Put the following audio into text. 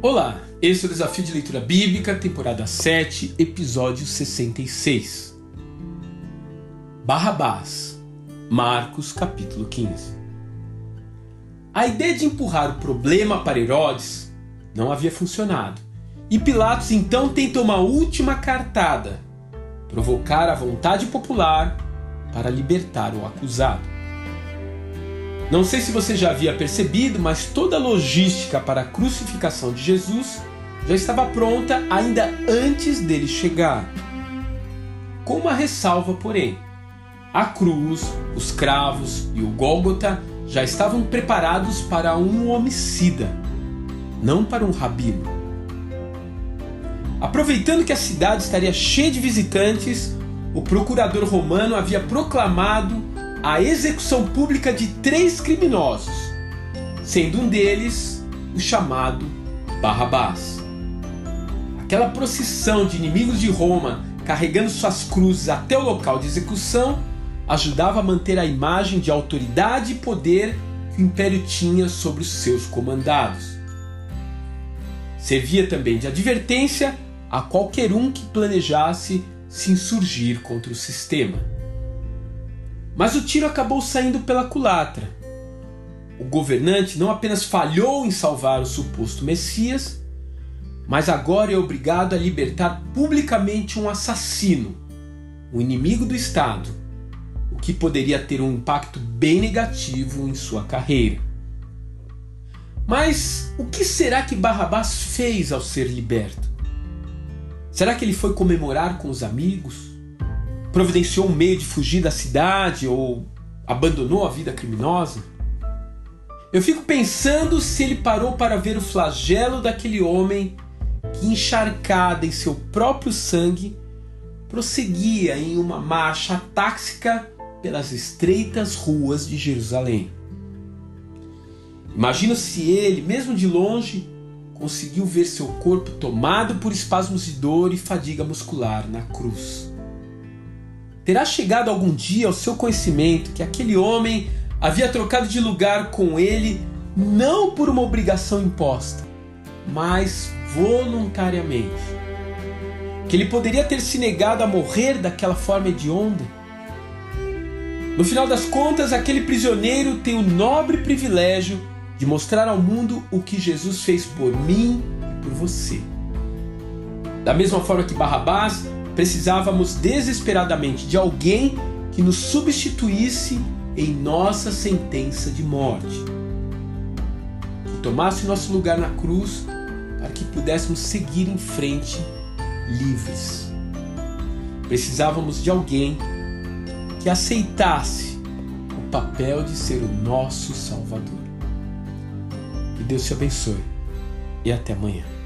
Olá, esse é o Desafio de Leitura Bíblica, temporada 7, episódio 66. Barrabás, Marcos capítulo 15. A ideia de empurrar o problema para Herodes não havia funcionado, e Pilatos então tenta uma última cartada, provocar a vontade popular para libertar o acusado. Não sei se você já havia percebido, mas toda a logística para a crucificação de Jesus já estava pronta ainda antes dele chegar. Com uma ressalva, porém: a cruz, os cravos e o Gólgota já estavam preparados para um homicida, não para um rabino. Aproveitando que a cidade estaria cheia de visitantes, o procurador romano havia proclamado a execução pública de três criminosos, sendo um deles o chamado Barrabás. Aquela procissão de inimigos de Roma carregando suas cruzes até o local de execução ajudava a manter a imagem de autoridade e poder que o império tinha sobre os seus comandados. Servia também de advertência a qualquer um que planejasse se insurgir contra o sistema. Mas o tiro acabou saindo pela culatra. O governante não apenas falhou em salvar o suposto Messias, mas agora é obrigado a libertar publicamente um assassino, um inimigo do Estado, o que poderia ter um impacto bem negativo em sua carreira. Mas o que será que Barrabás fez ao ser liberto? Será que ele foi comemorar com os amigos? Providenciou um meio de fugir da cidade ou abandonou a vida criminosa? Eu fico pensando se ele parou para ver o flagelo daquele homem que, encharcado em seu próprio sangue, prosseguia em uma marcha táxica pelas estreitas ruas de Jerusalém. Imagino se ele, mesmo de longe, conseguiu ver seu corpo tomado por espasmos de dor e fadiga muscular na cruz. Terá chegado algum dia ao seu conhecimento que aquele homem havia trocado de lugar com ele não por uma obrigação imposta, mas voluntariamente. Que ele poderia ter se negado a morrer daquela forma hedionda. No final das contas, aquele prisioneiro tem o nobre privilégio de mostrar ao mundo o que Jesus fez por mim e por você. Da mesma forma que Barrabás precisávamos desesperadamente de alguém que nos substituísse em nossa sentença de morte, que tomasse nosso lugar na cruz para que pudéssemos seguir em frente livres. Precisávamos de alguém que aceitasse o papel de ser o nosso Salvador. Que Deus te abençoe e até amanhã.